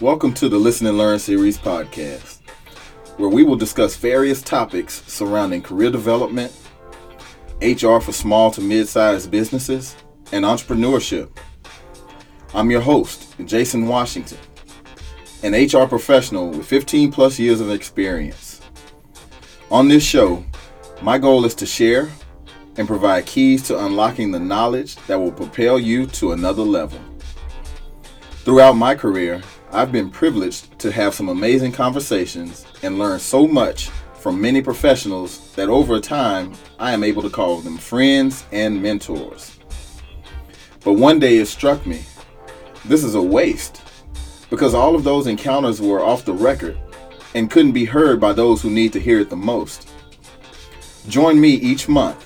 Welcome to the Listen and Learn Series podcast, where we will discuss various topics surrounding career development, HR for small to mid sized businesses, and entrepreneurship. I'm your host, Jason Washington, an HR professional with 15 plus years of experience. On this show, my goal is to share and provide keys to unlocking the knowledge that will propel you to another level. Throughout my career, I've been privileged to have some amazing conversations and learn so much from many professionals that over time I am able to call them friends and mentors. But one day it struck me this is a waste because all of those encounters were off the record and couldn't be heard by those who need to hear it the most. Join me each month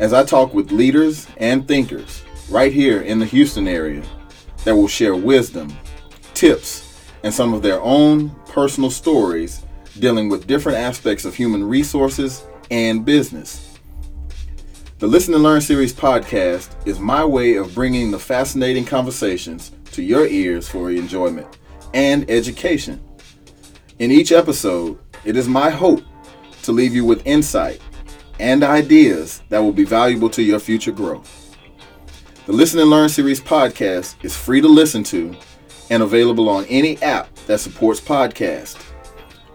as I talk with leaders and thinkers right here in the Houston area that will share wisdom tips, and some of their own personal stories dealing with different aspects of human resources and business. The Listen and Learn series podcast is my way of bringing the fascinating conversations to your ears for enjoyment and education. In each episode, it is my hope to leave you with insight and ideas that will be valuable to your future growth. The Listen and Learn series podcast is free to listen to and available on any app that supports podcast.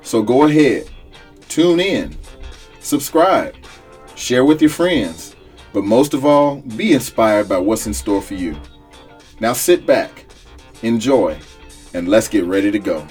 So go ahead, tune in, subscribe, share with your friends, but most of all, be inspired by what's in store for you. Now sit back, enjoy, and let's get ready to go.